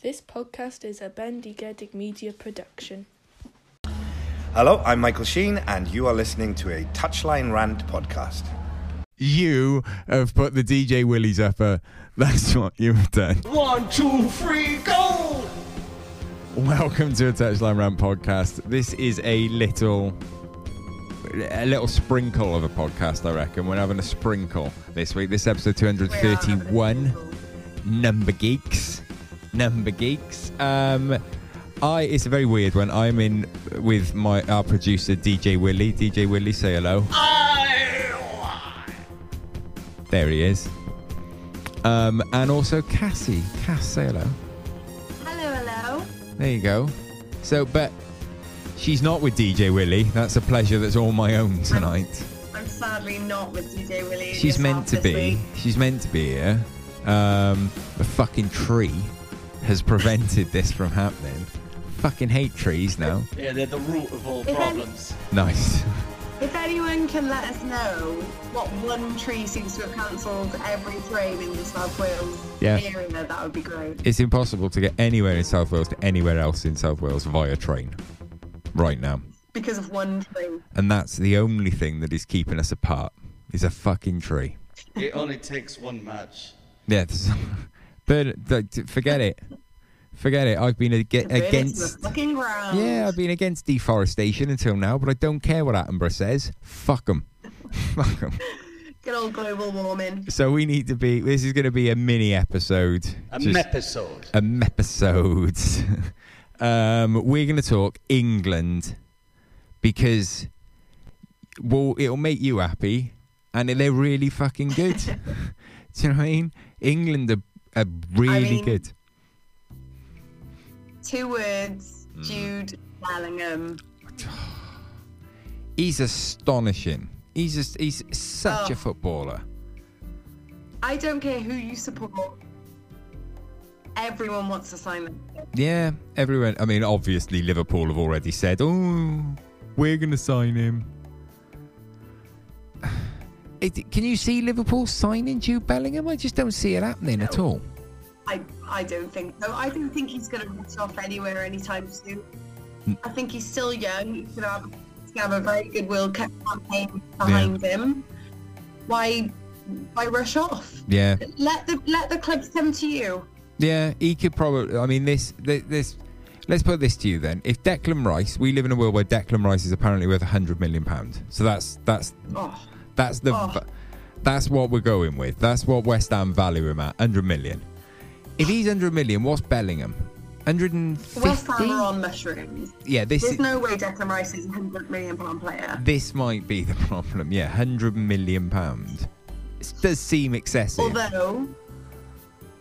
This podcast is a Bendigedig Media production. Hello, I'm Michael Sheen, and you are listening to a Touchline Rant podcast. You have put the DJ Willies upper. That's what you've done. One, two, three, go! Welcome to a Touchline Rant podcast. This is a little, a little sprinkle of a podcast. I reckon we're having a sprinkle this week. This episode 231. Number geeks, number geeks. Um, I it's a very weird one. I'm in with my our producer DJ Willie. DJ Willie, say hello. There he is. Um, and also Cassie. Cass, say hello. Hello, hello. There you go. So, but she's not with DJ Willie. That's a pleasure that's all my own tonight. I'm sadly not with DJ Willie. She's meant to be. week. She's meant to be here. Um, the fucking tree has prevented this from happening. Fucking hate trees now. Yeah, they're the root of all If any- problems. Nice. If anyone can let us know what one tree seems to have cancelled every train in the South Wales Yeah. area, that would be great. It's impossible to get anywhere in South Wales to anywhere else in South Wales via train right now. Because of one tree. And that's the only thing that is keeping us apart. Is a fucking tree. It only takes one match. Yeah, this- but but forget it. Forget it. I've been ag- To burn it to against. fucking ground. Yeah, I've been against deforestation until now, but I don't care what Attenborough says. Fuck them. Fuck them. Good old global warming. So we need to be. This is going to be a mini episode. A Just episode. a episode. um, we're going to talk England because, well, it'll make you happy, and they're really fucking good. Do you know what I mean? England are, are really mean, good. Two words. Mm. Jude Bellingham. He's astonishing. He's just, he's such Oh. a footballer. I don't care who you support. Everyone wants to sign them. Yeah, everyone. I mean, obviously Liverpool have already said, "Oh, we're going to sign him." It, can you see Liverpool signing Jude Bellingham? I just don't see it happening at all. I, I don't think so. I don't think he's going to rush off anywhere anytime soon. Mm. I think he's still young. He's going to have, he's gonna have a very good World Cup campaign behind him. Why why rush off? Yeah, Let the let the clubs come to you. yeah. He could probably. I mean, this, this, this. Let's put this to you then. If Declan Rice, we live in a world where Declan Rice is apparently worth a hundred million pound. So that's that's Oh, that's the Oh. that's what we're going with. That's what West Ham value him at, hundred million. If he's hundred million, what's Bellingham? Hundred and West Ham are on mushrooms. Yeah, this There's is, no way Declan Rice is a hundred million pound player. this might be the problem. Yeah, hundred million pound. It does seem excessive. Although,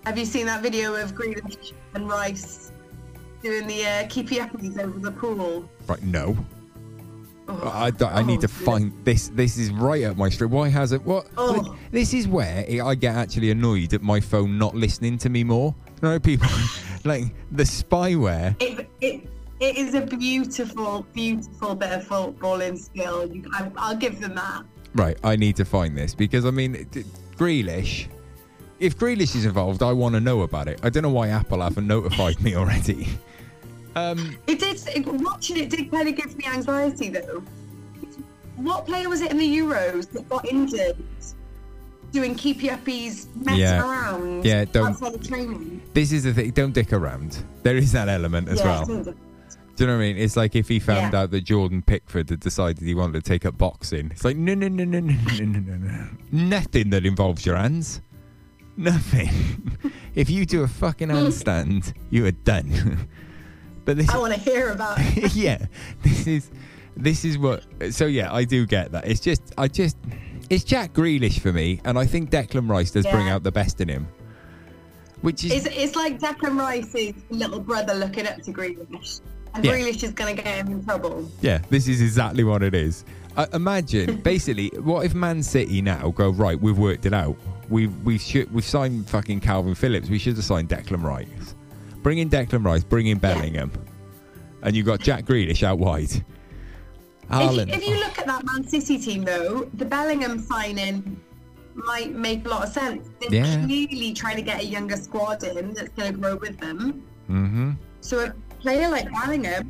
have you seen that video of Grealish and Rice doing the uh, keepy uppies over the pool? right? No, Oh, I, I, I need to oh, find this. This is right up my street. Why has it? What? Oh. This is where I get actually annoyed at my phone not listening to me more. You know, people like the spyware. It, it, it is a beautiful, beautiful bit of footballing skill. You, I, I'll give them that. Right, I need to find this because I mean, Grealish. If Grealish is involved, I want to know about it. I don't know why Apple haven't notified me already. Um, It did. It, watching it did kind of give me anxiety, though. What player was it in the Euros that got injured doing keepy uppies, messing Yeah. around? Yeah, don't- outside of training. this is the thing. Don't dick around. There is that element as Yeah, well. Do you know what I mean? It's like if he found Yeah. out that Jordan Pickford had decided he wanted to take up boxing. It's like no, no, no, no, no, no, no, no, no. Nothing that involves your hands. Nothing. if you do a fucking handstand, you are done. but this, I want to hear about it. yeah, this is this is what. So yeah, I do get that. It's just I just it's Jack Grealish for me, and I think Declan Rice does bring out the best in him. Which is It's, it's like Declan Rice's little brother looking up to Grealish. And Yeah. Grealish is going to get him in trouble. Yeah, this is exactly what it is. Uh, imagine, basically, what if Man City now go right? We've worked it out. We've we've should, we've signed fucking Kalvin Phillips. We should have signed Declan Rice. Bring in Declan Rice. Bring in Bellingham, and you've got Jack Grealish out wide. If, Haaland. if you look at that Man City team, though, the Bellingham signing might make a lot of sense. They're Yeah. clearly trying to get a younger squad in that's going to grow with them. Mm-hmm. So a player like Bellingham,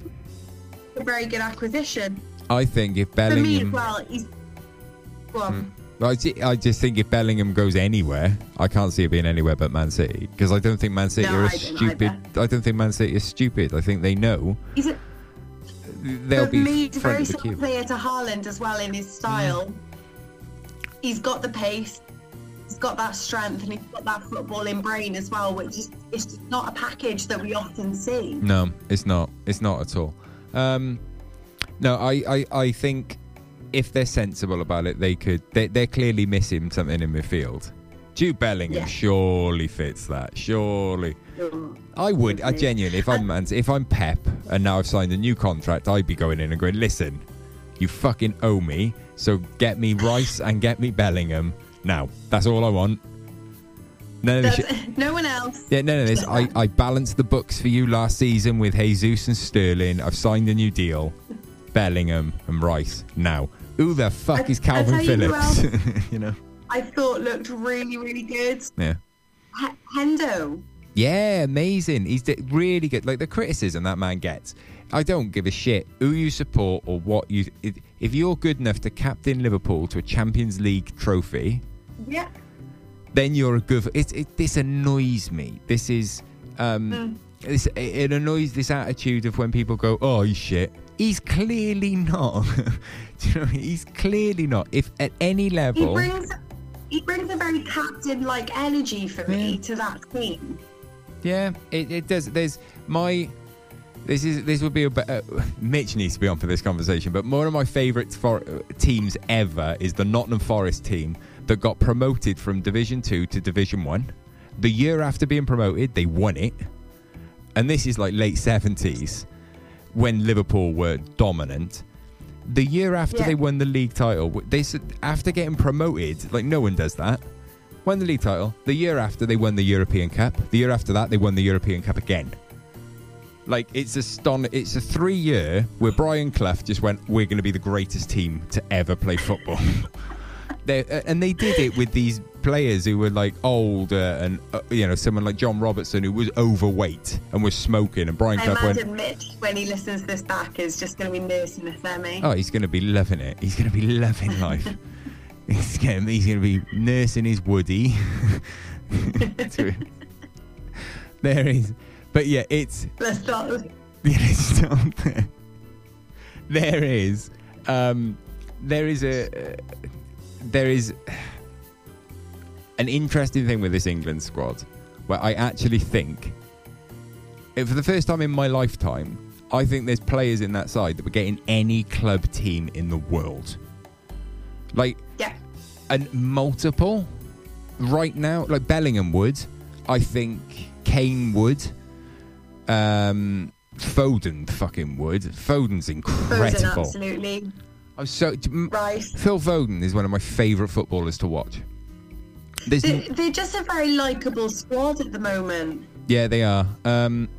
a very good acquisition. I think if Bellingham, For me as well, he's. Go on. I, ju- I just think if Bellingham goes anywhere, I can't see it being anywhere but Man City because I don't think Man City No, are I stupid. either. I don't think Man City is stupid. I think they know He's a, they'll for be me, he's very similar player to Haaland as well in his style. He's got the pace, he's got that strength, and he's got that footballing brain as well, which is it's just not a package that we often see. No, it's not. It's not at all. Um, no, I, I, I think if they're sensible about it, they could. They, they're clearly missing something in midfield. Jude Bellingham Yeah. surely fits that. Surely, I would. I genuinely, if I'm if I'm Pep, and now I've signed a new contract, I'd be going in and going, listen, you fucking owe me. So get me Rice and get me Bellingham now. That's all I want. None of this no one else. Yeah, no, no, this. I, I balanced the books for you last season with Jesus and Sterling. I've signed a new deal. Bellingham and Rice now. Who the fuck I- is I Kalvin tell you who Phillips? you know? I thought looked really, really good. Yeah. H- Hendo. Yeah, amazing. He's d- really good. Like the criticism that man gets. I don't give a shit who you support or what you. If, if you're good enough to captain Liverpool to a Champions League trophy, Yeah. then you're a good. It, it this annoys me. This is um, this, it annoys this attitude of when people go, "Oh, he's shit." He's clearly not. Do you know? what I mean? He's clearly not. If at any level, He brings he brings a very captain like energy for me to that team. yeah, it, it does. There's my. This is this would be a better. Uh, Mitch needs to be on for this conversation, but one of my favourite for, uh, teams ever is the Nottingham Forest team that got promoted from Division Two to Division One. The year after being promoted, they won it, and this is like late seventies when Liverpool were dominant. The year after Yeah. they won the league title, they said after getting promoted, like no one does that. Won the league title. The year after they won the European Cup. The year after that they won the European Cup again. Like it's a ston. It's a three year where Brian Clough just went, "We're going to be the greatest team to ever play football." uh, and they did it with these players who were like older and uh, you know someone like John Robertson who was overweight and was smoking, and Brian I Clough went, Mitch, when he listens to this back, is just going to be nursing this Emmy. Oh, he's going to be loving it. He's going to be loving life. he's going he's to be nursing his Woody. There is, but yeah, it's Let's start. yeah, stop there. There is, um, there is a, uh, there is an interesting thing with this England squad, where I actually think, uh, for the first time in my lifetime, I think there's players in that side that would get in any club team in the world. Like, Yeah. and multiple right now. Like Bellingham would, I think Kane would, um, Foden fucking would. Foden's Foden, incredible. absolutely. I'm so Right. Phil Foden is one of my favourite footballers to watch. There's They're, just a very likable squad at the moment. yeah, they are. Um,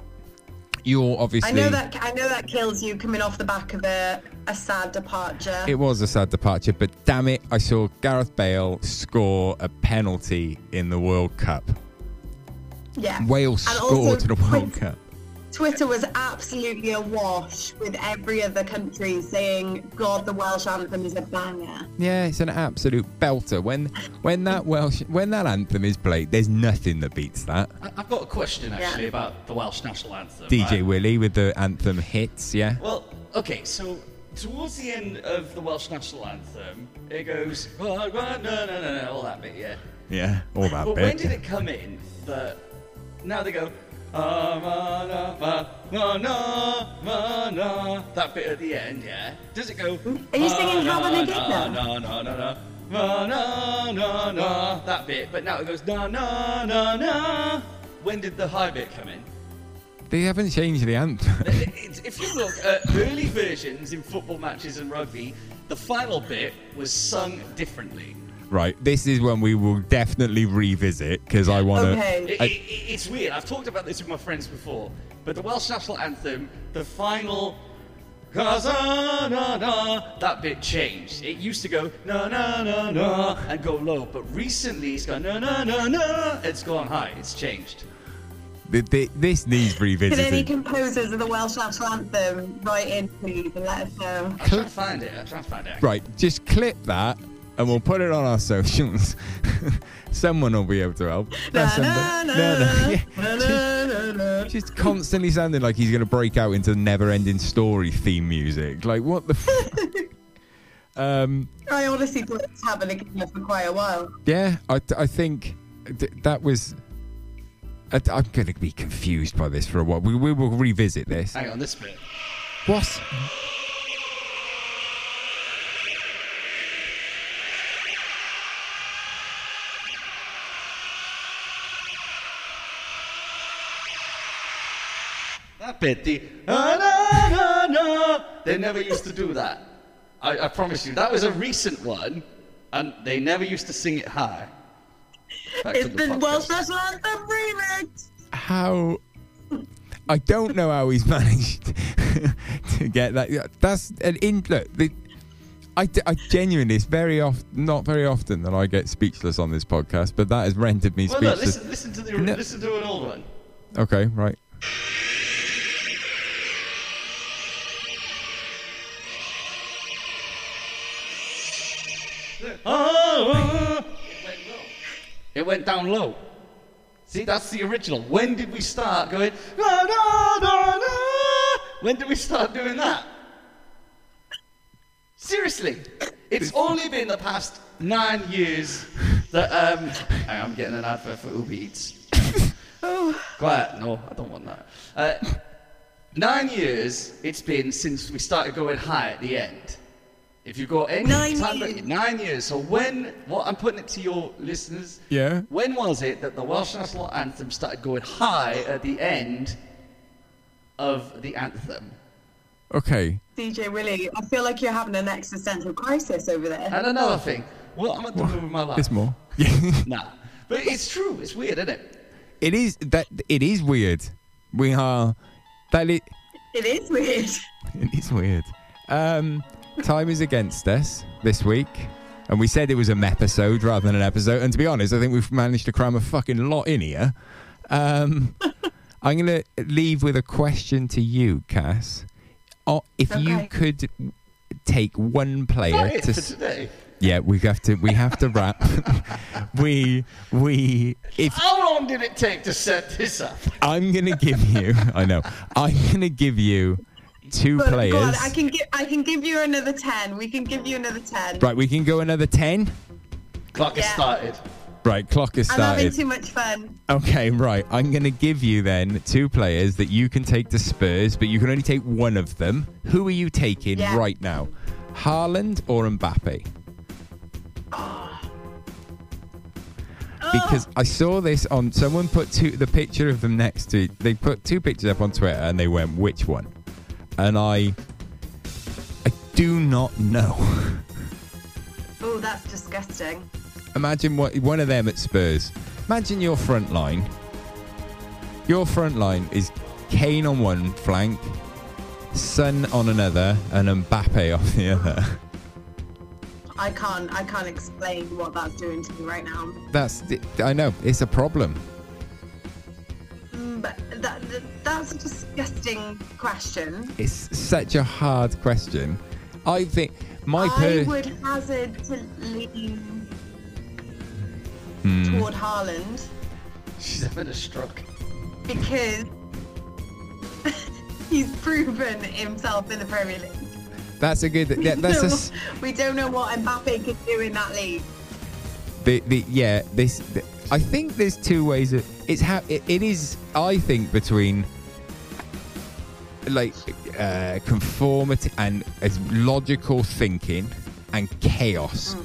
you're obviously. I know that I know that kills you coming off the back of a, a sad departure. It was a sad departure, but damn it, I saw Gareth Bale score a penalty in the World Cup. yeah. Wales And scored in the World Cup. Twitter was absolutely awash with every other country saying, "God, the Welsh anthem is a banger." Yeah, it's an absolute belter. When when that Welsh when that anthem is played, there's nothing that beats that. I- I've got a question actually Yeah. about the Welsh national anthem. DJ right? Willie with the anthem hits, yeah. Well, okay, so towards the end of the Welsh national anthem, it goes, "Oh, no, no, no, no, no," all that bit, yeah. Yeah, all that But when bit. did it come in that now they go, "Ah, ma, na, ma, ma, na, ma, na," that bit at the end, yeah? Does it go, Are you singing "Ah, How na, Did na, Now? na, na, na, na, ma, na, na, na," that bit, but now it goes, na, na, na, na. When did the high bit come in? They haven't changed the anthem. If you look at early versions in football matches and rugby, the final bit was sung differently. Right, this is one we will definitely revisit because I want to. Okay. It, it, it's weird. I've talked about this with my friends before, but the Welsh national anthem, the final. "Gaza, na, na," That bit changed. It used to go na na na na and go low, but recently it's gone na na na na. It's gone high. It's changed. th- th- this needs revisiting. Can any composers of the Welsh national anthem write in, please, and let us know? I'm trying to find it. I'm trying to find it. Right, just clip that and we'll put it on our socials. Someone will be able to help. That's somebody-. Just constantly sounding like he's going to break out into never ending story theme music. Like, what the f- Um, I honestly thought it was having a game for quite a while. yeah, I, I think th- that was. I, I'm going to be confused by this for a while. We, we will revisit this. Hang on, this bit. What's. The. They never used to do that. I, I promise you, that was a recent one, and they never used to sing it high. Back to It's the podcast. Welsh national anthem remix. how I don't know how he's managed to get that. That's an in look. The, I, d- I genuinely, it's very often, not very often that I get speechless on this podcast, but that has rendered me Well, look, speechless. listen, listen to the, No. listen to an old one. Okay, right. Oh, it went down low. See, that's the original. When did we start going? "Na, na, na, na"? When did we start doing that? Seriously, it's only been the past nine years that um. I'm getting an advert for Uber Eats. Quiet. No, I don't want that. Uh, nine years it's been since we started going high at the end. If you go any Nine time, years. nine years. So when what I'm putting it to your listeners. Yeah. When was it that the Welsh national anthem started going high at the end of the anthem? Okay. DJ Willie, I feel like you're having an existential crisis over there. And another thing, what am I doing with my life? There's more. Nah, but it's true. It's weird, isn't it? it is that it is weird. We are that it, It is weird. it is weird. Um, time is against us this week, and we said it was an episode rather than an episode. And to be honest, I think we've managed to cram a fucking lot in here. Um, I'm gonna leave with a question to you, Cass. Oh, if you could take one Is player that to today? yeah, we have to we have to wrap. we we if How long did it take to set this up? I'm gonna give you, I know, I'm gonna give you two But players. go on, I can give I can give you another ten. We can give you another ten. Right, we can go another ten. Clock has Yeah. started. Right, clock has I'm having too much fun. Okay, right. I'm gonna give you then two players that you can take to Spurs, but you can only take one of them. Who are you taking Yeah. right now? Haaland or Mbappe? Oh. Because I saw this on someone put two the picture of them next to they put two pictures up on Twitter and they went which one? And I I do not know. Oh, that's disgusting. Imagine what one of them at Spurs. Imagine your front line. Your front line is Kane on one flank, Son on another, and Mbappe off the other. I can't I can't explain what that's doing to me right now. That's I know it's a problem. That's a disgusting question. It's such a hard question. I think my I would hazard to lean Hmm. toward Haaland She's having a stroke. because he's proven himself in the Premier League. that's a good. Yeah, that's a. s- we don't know what Mbappe could do in that league. the, the yeah this the, i think there's two ways of it's how it, it is i think between like uh conformity and as logical thinking and chaos.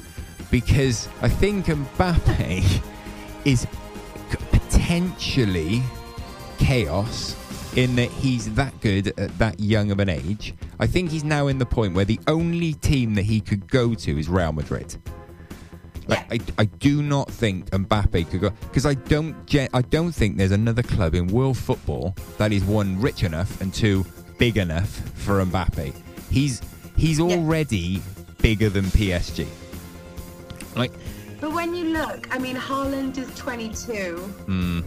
Because i think mbappe is potentially chaos in that he's that good at that young of an age. I think he's now in the point where the only team that he could go to is real madrid like, I, I do not think Mbappe could go because I don't I don't think there's another club in world football that is one rich enough and two big enough for Mbappe. He's he's already bigger than PSG. Like But when you look, I mean, Haaland is 22. mm,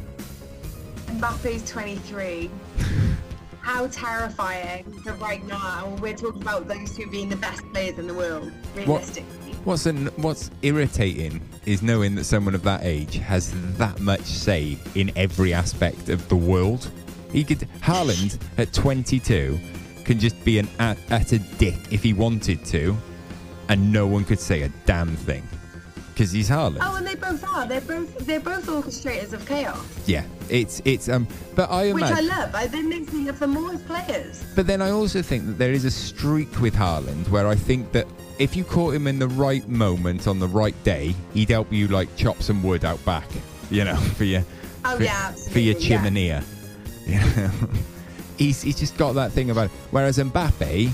Mbappe's 23. How terrifying that right now we're talking about those two being the best players in the world, realistically. What's an, what's irritating is knowing that someone of that age has that much say in every aspect of the world. He could Haaland at 22 can just be an at, at a dick if he wanted to, and no one could say a damn thing because he's Haaland. Oh, and they both are. They're both they're both orchestrators of chaos, Yeah, it's it's um. But I which I love. I think makes me love them as players. But then I also think that there is a streak with Haaland where I think that if you caught him in the right moment on the right day, he'd help you like chop some wood out back, you know, for your Oh for, yeah, for your absolutely, yeah. You know? he's he's just got that thing about. Whereas Mbappe,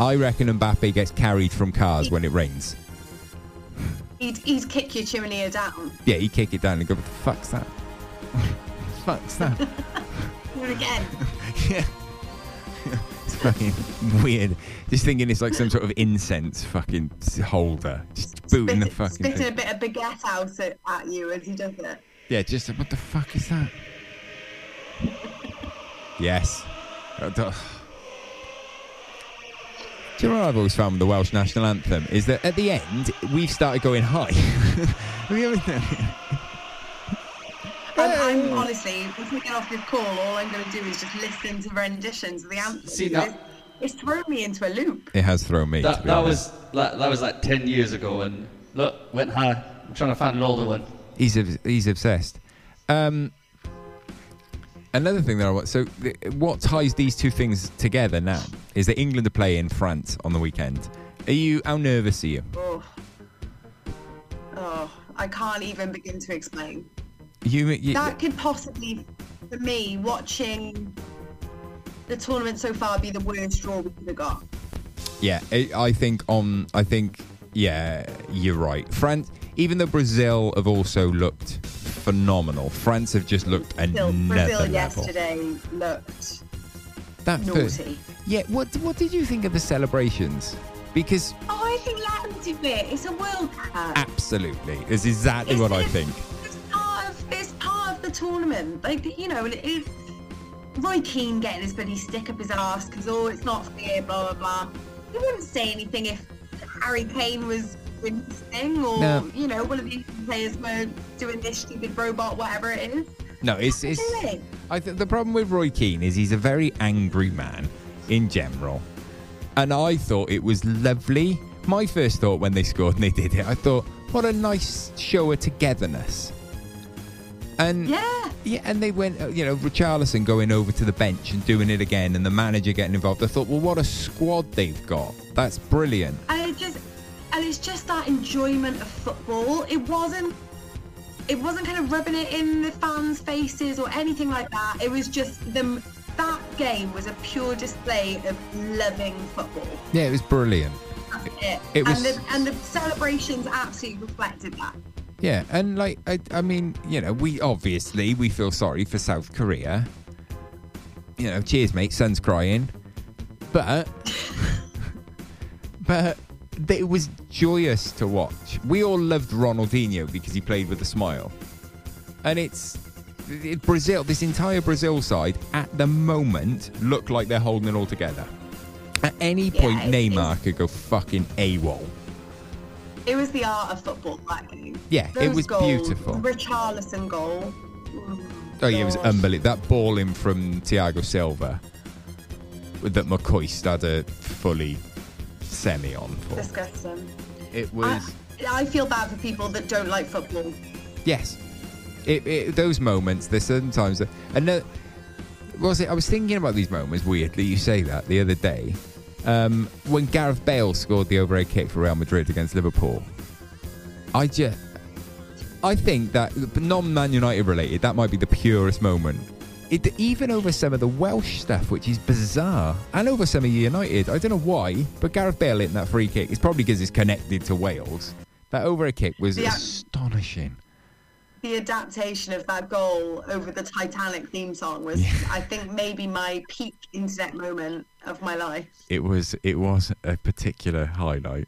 I reckon Mbappe gets carried from cars when it rains. He'd, he'd kick your chimney down. Yeah, he'd kick it down and go, "What the fuck's that? fuck's that?" Do it again. yeah. It's fucking weird. Just thinking it's like some sort of incense fucking holder. Just booting the fucking spitting thing. a bit of baguette out at, at you as he does it. Yeah, just what the fuck is that? yes. Duh. Do you know what I've always found with the Welsh national anthem is that at the end we've started going high. Have you ever- I'm, I'm honestly, once we get off this call, all I'm going to do is just listen to renditions of the anthem. See, that- It's- it's thrown me into a loop. it has thrown me. to That, be that was that, that was like ten years ago, and look, went high. I'm trying to find an older one. He's he's obsessed. Um, another thing that I want. So, th- what ties these two things together now is that England are playing France on the weekend. Are you? How nervous are you? Oh. oh, I can't even begin to explain. You, you That could possibly, for me, watching the tournament so far, be the worst draw we could have got. yeah. I I think on. I think yeah. You're right. France. Even though Brazil have also looked phenomenal, France have just looked another Brazil level. yesterday looked That first, naughty. yeah. What What did you think of the celebrations? Because Oh, I think let them do it. It's a World Cup. absolutely, is exactly It's- what I think. It's part of it's part of the tournament. Like you know, it, Roy Keane getting his bloody stick up his ass because oh, it's not fair, blah blah blah. He wouldn't say anything if Harry Kane was his thing or No. you know one of these players were doing this stupid robot, whatever it is. No, it's it's. I think the problem with Roy Keane is he's a very angry man in general, and I thought it was lovely. My first thought when they scored and they did it, I thought, what a nice show of togetherness. And Yeah. yeah, and they went, uh, you know, Richarlison going over to the bench and doing it again, and the manager getting involved. I thought, well, what a squad they've got. That's brilliant. I just and it's just that enjoyment of football. It wasn't it wasn't kind of rubbing it in the fans' faces or anything like that. It was just them that game was a pure display of loving football. Yeah, it was brilliant. That's it. It was- and the and the celebrations absolutely reflected that. Yeah, and like I, I mean, you know, we obviously we feel sorry for South Korea. You know, cheers, mate. Son's crying, but but it was joyous to watch. We all loved Ronaldinho because he played with a smile, and it's it, Brazil. This entire Brazil side at the moment look like they're holding it all together. At any Yeah, point, Neymar could go fucking AWOL. It was the art of football that game. Yeah, it was goals, beautiful. Richarlison goal. Oh yeah, it was unbelievable. That ball in from Thiago Silva that McCoist had a fully semi on for. Disgusting. It I, was I feel bad for people that don't like football. yes. It, it, those moments. There's certain times that and no, was it? I was thinking about these moments. Weirdly, you say that the other day um, when Gareth Bale scored the overhead kick for Real Madrid against Liverpool. I just. I think that non-Man United related, that might be the purest moment. It, even over some of the Welsh stuff, which is bizarre, and over some of United, I don't know why, but Gareth Bale hitting that free kick, it's probably because it's connected to Wales. That over a kick was Yeah. astonishing. the adaptation of that goal over the Titanic theme song was, I think, maybe my peak internet moment of my life. It was it was a particular highlight.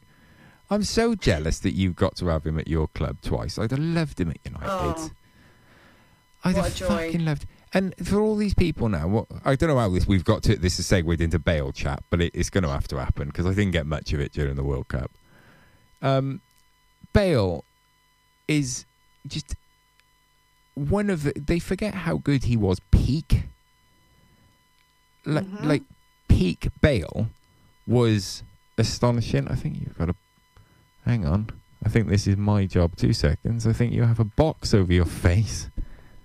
I'm so jealous that you got to have him at your club twice. I'd have loved him at United. Oh, I'd have joy. fucking loved. And for all these people now, what I don't know how this we've got to. This is segued into Bale chat, but it, it's going to have to happen because I didn't get much of it during the World Cup. Um, Bale is just one of the, they forget how good he was peak. Like Mhm. like peak Bale was astonishing. I think you've got a hang on. I think this is my job. Two seconds. I think you have a box over your face.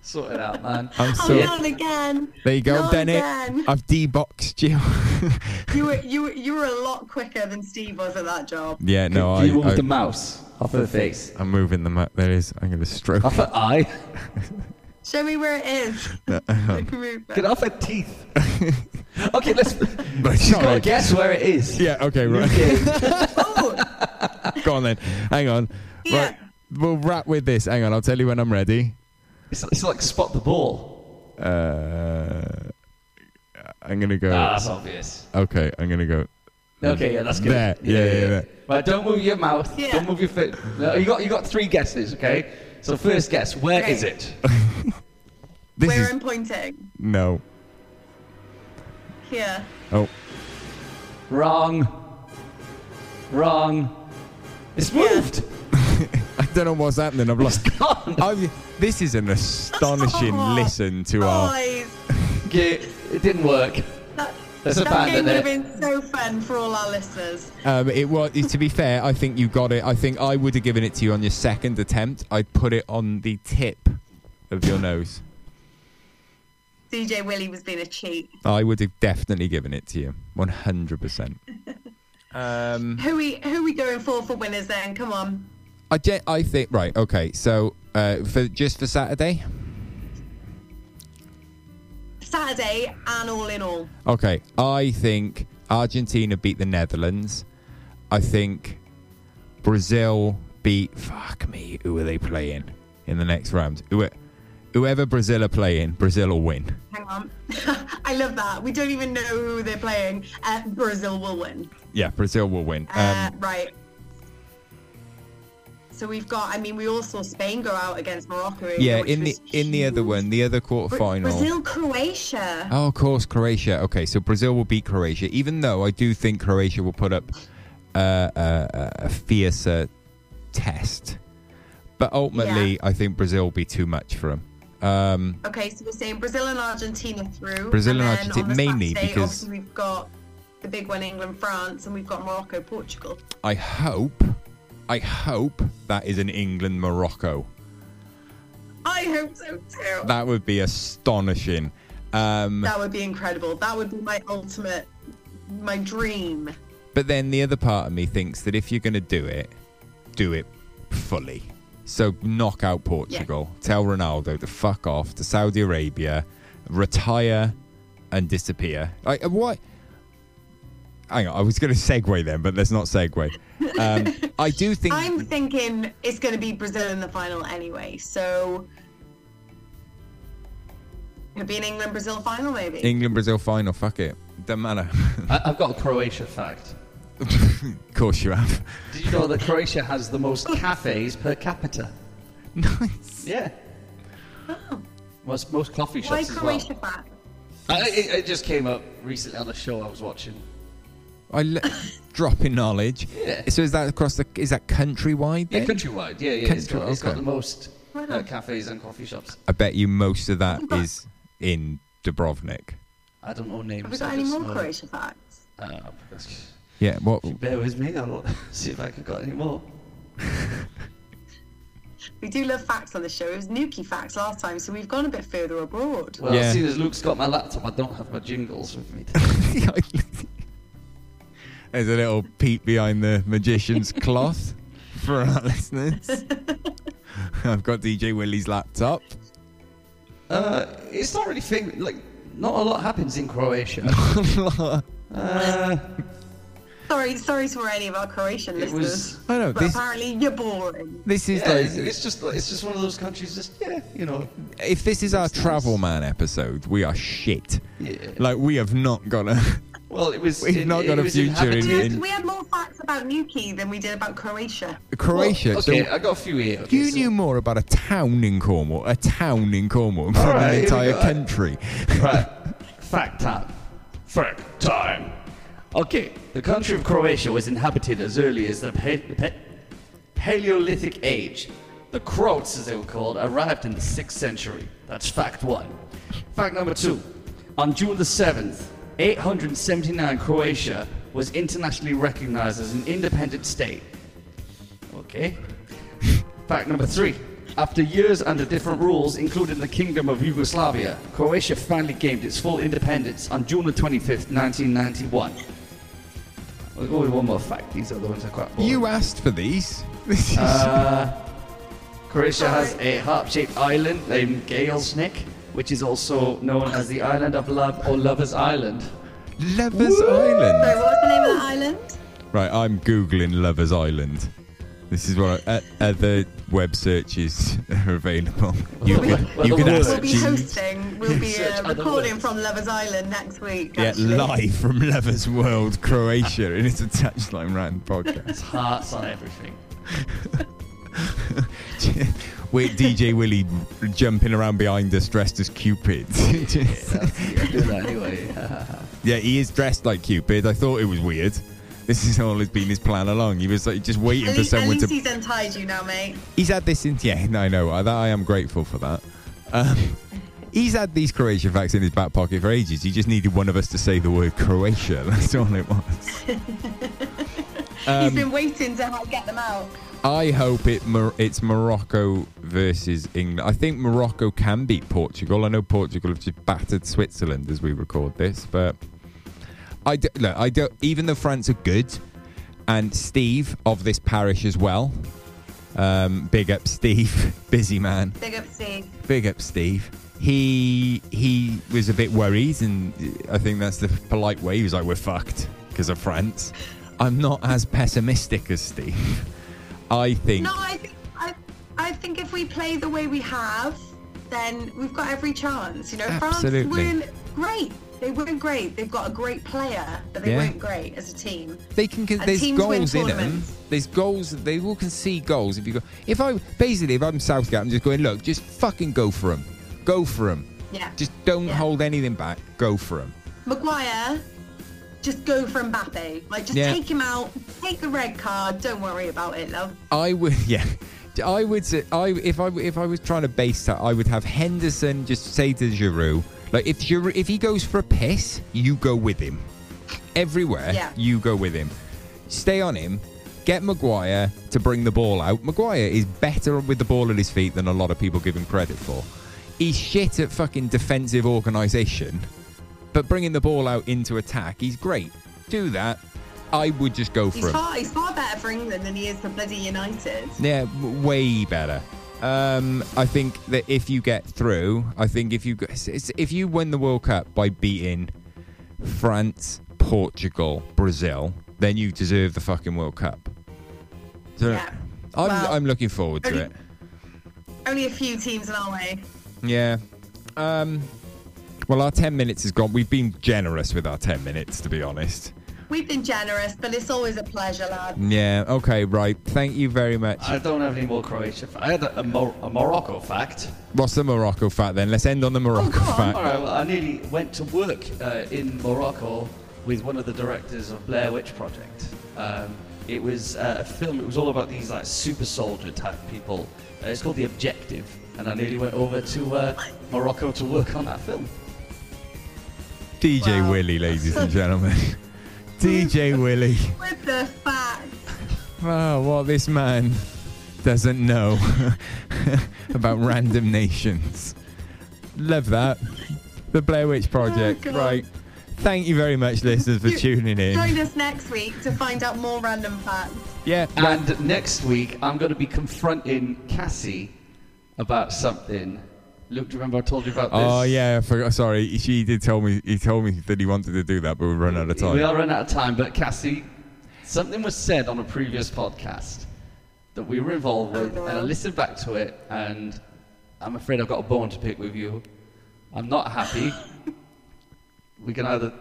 Sort it out, man. I'm Oh, so not again. there you go. Not I've done it. again. I've deboxed you. You were you were you were a lot quicker than Steve was at that job. yeah, no, Can you I, move I, the mouse off her face? I'm moving the map. There it is. I'm going to stroke. Off her eye? Show me where it is. No, hang on. Remove it. Get off her teeth. okay, let's. But She's got to sorry. guess where it is. Yeah. Okay. Right. Oh, Go on then. Hang on. Yeah. Right. We'll wrap with this. Hang on. I'll tell you when I'm ready. It's, it's like spot the ball. Uh, I'm gonna go. Ah, that's obvious. okay. I'm gonna go. Okay, yeah, that's good. There. Yeah, yeah, yeah. Right, don't move your mouth. Yeah. Don't move your foot. No, you got you got three guesses, okay? So first guess, where Okay. is it? This where is I'm pointing. no. Here. Oh. Wrong. Wrong. It's moved. I don't know what's happening. I've lost. Gone. I've, this is an astonishing Oh. listen to our. Guys, Okay, it didn't work. that, Let's that game abandon would have it. been so fun for all our listeners. Um, it was. To be fair, I think you got it. I think I would have given it to you on your second attempt. I'd put it on the tip of your nose. DJ Willie was being a cheat. I would have definitely given it to you, one hundred percent. Um, Who we who we going for for winners then? Come on. I ge- I think right. Okay, so uh, for just for Saturday. Saturday and all in all. Okay, I think Argentina beat the Netherlands. I think Brazil beat. Fuck me. Who are they playing in the next round? Who, whoever Brazil are playing, Brazil will win. Hang on. I love that. We don't even know who they're playing. Uh, Brazil will win. Yeah, Brazil will win. Uh, Um, right. So we've got. I mean, we all saw Spain go out against Morocco. yeah, in the in the other one, the other quarter final. Brazil, Croatia. Oh, of course, Croatia. Okay, so Brazil will beat Croatia, even though I do think Croatia will put up uh, a, a fiercer test. But ultimately, I think Brazil will be too much for them. Um, Okay, so we're saying Brazil and Argentina through. Brazil and then Argentina- mainly Saturday, because- we've got the big one, England, France, and we've got Morocco, Portugal. I hope, I hope that is an England Morocco. I hope so too. That would be astonishing. Um, That would be incredible. That would be my ultimate, my dream. But then the other part of me thinks that if you're going to do it, do it fully. So knock out Portugal. Tell Ronaldo to fuck off to Saudi Arabia, retire, and disappear. Like what? Hang on, I was going to segue then, but let's not segue. Um, I do think. I'm thinking it's going to be Brazil in the final anyway. So it'll be an England Brazil final, maybe. England Brazil final. Fuck it. Doesn't matter. I, I've got a Croatia fact. of course you have. Did you know that Croatia has the most cafes per capita? Nice. Yeah. Most, most coffee shops Why as well. Croatia back? I, it, it just came up recently on a show I was watching. I le- drop in knowledge. Yeah. So is that across the? Is that countrywide? Yeah, countrywide. Yeah, yeah. it's, got, Country- it's got okay. the most uh, cafes and coffee shops. I bet you most of that is in Dubrovnik. I don't know names. Have we got I any more know- Croatia facts? Uh, Yeah. What? bear with me. I'll see if I can got any more. We do love facts on the show. It was Newquay facts last time, so we've gone a bit further abroad. Well, Yeah. seeing as Luke's got my laptop, I don't have my jingles with me. Today. There's a little peek behind the magician's cloth for our listeners. I've got DJ Willie's laptop. Uh, it's not really thing like not a lot happens in Croatia. uh, Sorry, sorry to any of our Croatian it listeners. was I know But this. apparently you're boring. This is yeah, like it's, it's just it's just one of those countries. Just yeah, you know. if this is our nice. travel man episode, we are shit. Yeah. Like we have not got a. Well, it was. We've it, not it got a was future in- We had, in- we had more facts about about Newquay than we did about Croatia. Croatia. Well, okay, so I got a few here. Okay, you so- knew more about a town in Cornwall, a town in Cornwall, than right, an entire country. Right. Fact time. Fact time. Okay, the country of Croatia was inhabited as early as the pa- pa- Paleolithic Age. The Croats, as they were called, arrived in the 6th century. That's fact one. Fact number two. On June the 7th, 879, Croatia was internationally recognized as an independent state. Okay. Fact number three. After years under different rules, including the Kingdom of Yugoslavia, Croatia finally gained its full independence on June the 25th, 1991. We'll go with one more fact. These are the ones I quite boring. You asked for these. Uh, Croatia has a heart-shaped island named Galesnik, which is also known as the Island of Love or Lover's Island. Lovers So Island. what was the name of the island? Right, I'm googling Lovers Island. This is what I, uh, other web searches are available. You We'll could, be- you the could word- ask We'll be hosting. We'll be Search uh, recording from Lovers Island next week. Yeah, actually. live from Lovers World, Croatia, and it's a touchline rant podcast. It's hearts on everything. With DJ Willie jumping around behind us dressed as Cupid. Yeah, anyway. yeah, he is dressed like Cupid. I thought it was weird. This has always been his plan along. He was like just waiting At for least, at someone least to. he's untied you now, mate. He's had this in. Yeah, no, I know. I, that, I am grateful for that. Um, he's had these Croatia facts in his back pocket for ages. He just needed one of us to say the word Croatia. That's all it was. He's been waiting to get them out. I hope it it's Morocco versus England. I think Morocco can beat Portugal. I know Portugal have just battered Switzerland as we record this, but I do, look. I don't. Even though France are good, and Steve of this parish as well. Um, big up Steve, busy man. Big up, Steve. Big up Steve. He he was a bit worried, and I think that's the polite way. He was like, "We're fucked because of France." I'm not as pessimistic as Steve. I think No, I think I, I think if we play the way we have, then we've got every chance. You know, Absolutely. France weren't great. They weren't great. They've got a great player, but they Yeah. weren't great as a team. They can. And There's goals in them. There's goals. They will concede goals if you go. If I basically, if I'm Southgate, I'm just going. Look, just fucking go for them. Go for them. Yeah. Just don't Yeah. hold anything back. Go for them. Maguire, just go for Mbappe. Like, just Yeah. take him out. Take the red card. Don't worry about it, love. I would. Yeah. I would say. I if I if I was trying to base that, I would have Henderson just say to Giroud, like if Giroud, if he goes for a piss, you go with him. Everywhere, Yeah. you go with him. Stay on him. Get Maguire to bring the ball out. Maguire is better with the ball at his feet than a lot of people give him credit for. He's shit at fucking defensive organisation, but bringing the ball out into attack, he's great. Do that. I would just go for He's him. far, he's far better for England than he is for bloody United. Yeah, way better. Um, I think that if you get through, I think if you g- it's- it's- if you win the World Cup by beating France, Portugal, Brazil, then you deserve the fucking World Cup. So Yeah. I'm Well, I'm looking forward to only- it. Only a few teams in our way. Yeah. Um, well, our ten minutes is gone. We've been generous with our ten minutes, to be honest. We've been generous, but it's always a pleasure, lad. Yeah. Okay. Right. Thank you very much. I don't have any more Croatia. fa- I had a, a, Mor- a Morocco fact. What's the Morocco fact then? Let's end on the Morocco go on. fact. All right, well, I nearly went to work uh, in Morocco with one of the directors of Blair Witch Project. Um, it was uh, a film. It was all about these like super soldier type people. Uh, it's called The Objective, and I nearly went over to uh, Morocco to work on that film. DJ Wow. Willie, ladies and gentlemen. DJ Willie. With the facts. Oh, what this man doesn't know about random nations. Love that. The Blair Witch oh, Project. God. right. Thank you very much, listeners, for tuning in. Join us next week to find out more random facts. Yeah. And next week, I'm going to be confronting Cassie about something. Luke, do you remember I told you about oh, this? Oh yeah, I forgot. Sorry, she did tell me. He told me that he wanted to do that, but we run out of time. We are running out of time, but Cassie, something was said on a previous podcast that we were involved with, and I listened back to it, and I'm afraid I've got a bone to pick with you. I'm not happy. we can either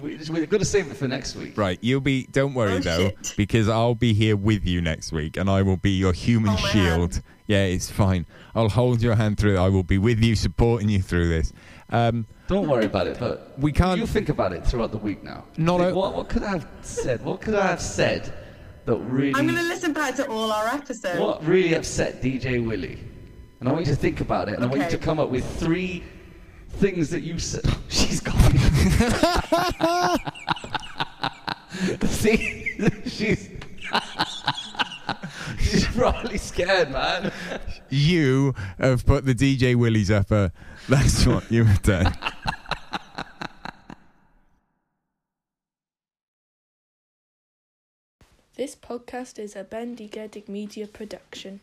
we're going to save it for next week. Right, you'll be. Don't worry Oh, though, shit. because I'll be here with you next week, and I will be your human Oh, man. shield. Yeah, it's fine. I'll hold your hand through. I will be with you, supporting you through this. Um, Don't worry about it, but We can't- You think about it throughout the week now. Not Think, a- what, what could I have said? What could I have said that really, I'm going to listen back to all our episodes. what really upset DJ Willie? And I want you to think about it, and I want you to come up with three things that you said. She's gone. See, she's. She's probably scared, man. you have put the DJ Willies upper. That's what you have done. This podcast is a Bendigedig Media production.